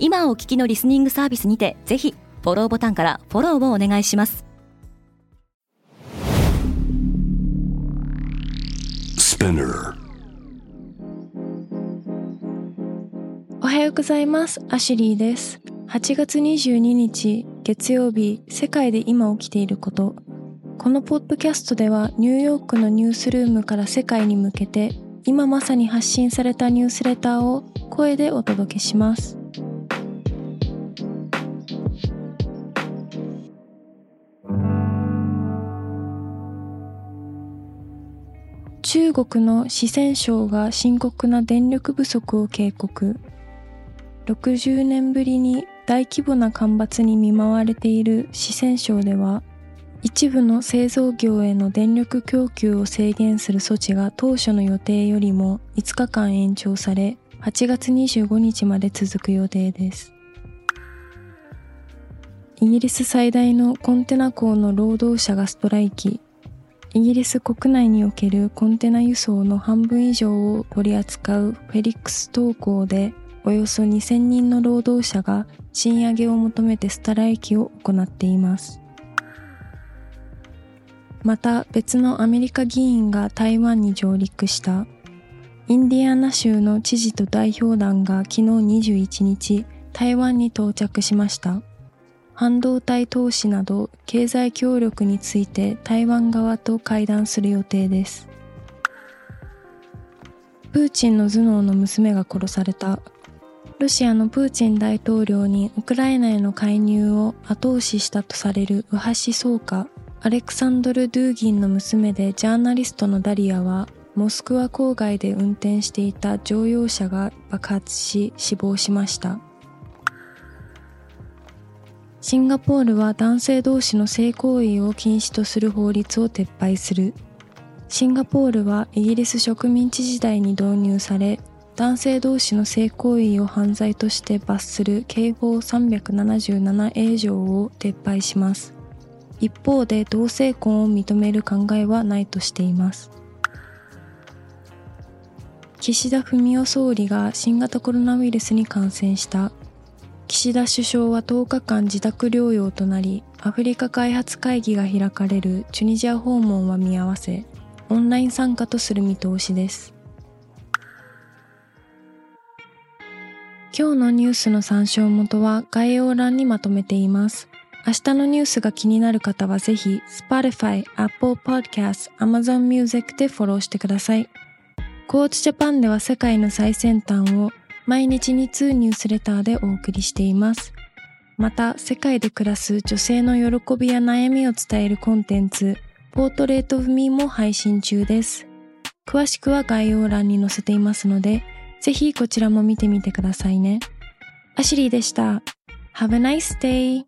今お聞きのリスニングサービスにてぜひフォローボタンからフォローをお願いします。おはようございます。アシュリーです。8月22日月曜日世界で今起きていること。このポッドキャストではニューヨークのニュースルームから世界に向けて今まさに発信されたニュースレターを声でお届けします中国の四川省が深刻な電力不足を警告。60年ぶりに大規模な干ばつに見舞われている四川省では一部の製造業への電力供給を制限する措置が当初の予定よりも5日間延長され8月25日まで続く予定です。イギリス最大のコンテナ港の労働者がストライキ。イギリス国内におけるコンテナ輸送の半分以上を取り扱うフェリックス投港でおよそ2000人の労働者が賃上げを求めてストライキを行っています。また別のアメリカ議員が台湾に上陸したインディアナ州の知事と代表団が昨日21日台湾に到着しました。半導体投資など経済協力について台湾側と会談する予定です。プーチンの頭脳の娘が殺された。ロシアのプーチン大統領にウクライナへの介入を後押ししたとされる右端総下、アレクサンドル・ドゥーギンの娘でジャーナリストのダリアは、モスクワ郊外で運転していた乗用車が爆発し死亡しました。シンガポールは男性同士の性行為を禁止とする法律を撤廃する。シンガポールはイギリス植民地時代に導入され、男性同士の性行為を犯罪として罰する刑法 377A 条を撤廃します。一方で同性婚を認める考えはないとしています。岸田文雄総理が新型コロナウイルスに感染した岸田首相は10日間自宅療養となり、アフリカ開発会議が開かれるチュニジア訪問は見合わせ、オンライン参加とする見通しです。今日のニュースの参照元は概要欄にまとめています。明日のニュースが気になる方はぜひ Spotify、Apple Podcast、Amazon Music でフォローしてください。コーチジャパンでは世界の最先端を毎日2通ニュースレターでお送りしています。また、世界で暮らす女性の喜びや悩みを伝えるコンテンツ、ポートレートフミーも配信中です。詳しくは概要欄に載せていますので、ぜひこちらも見てみてくださいね。アシュリーでした。Have a nice day!